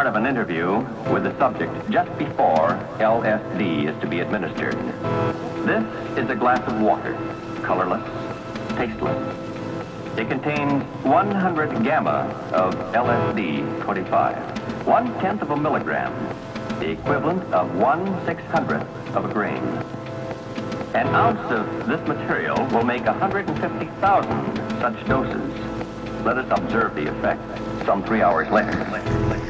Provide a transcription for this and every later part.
Part of an interview with the subject just before LSD is to be administered. This is a glass of water, colorless, tasteless. It contains 100 gamma of LSD 25, one tenth of a milligram, the equivalent of one six hundredth of a grain. An ounce of this material will make 150,000 such doses. Let us observe the effect some three hours later.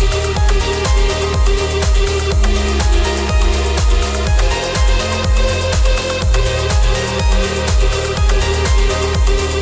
Thank you.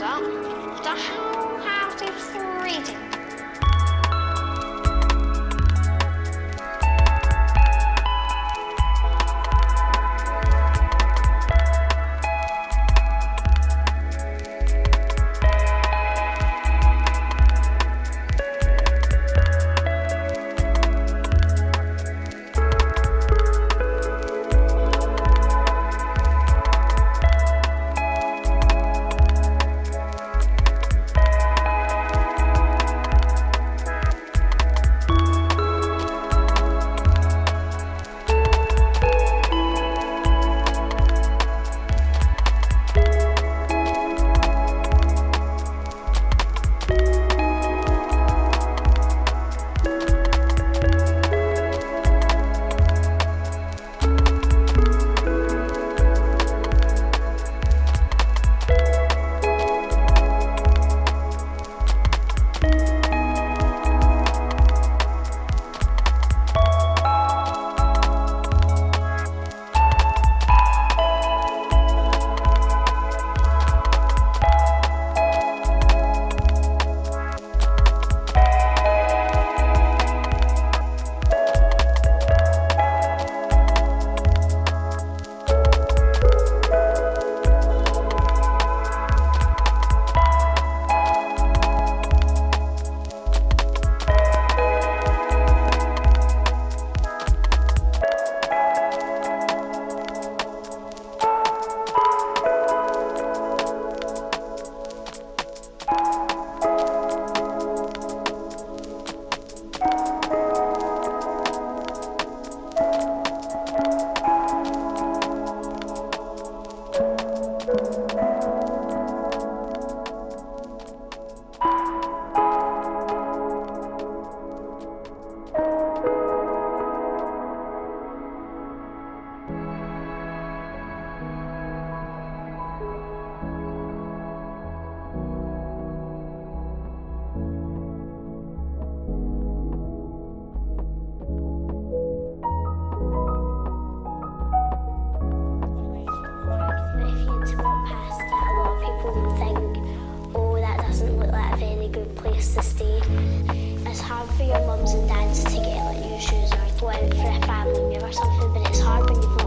out. place to stay. It's hard for your mums and dads to get like new shoes or go out for a family meal or something, but it's hard when you've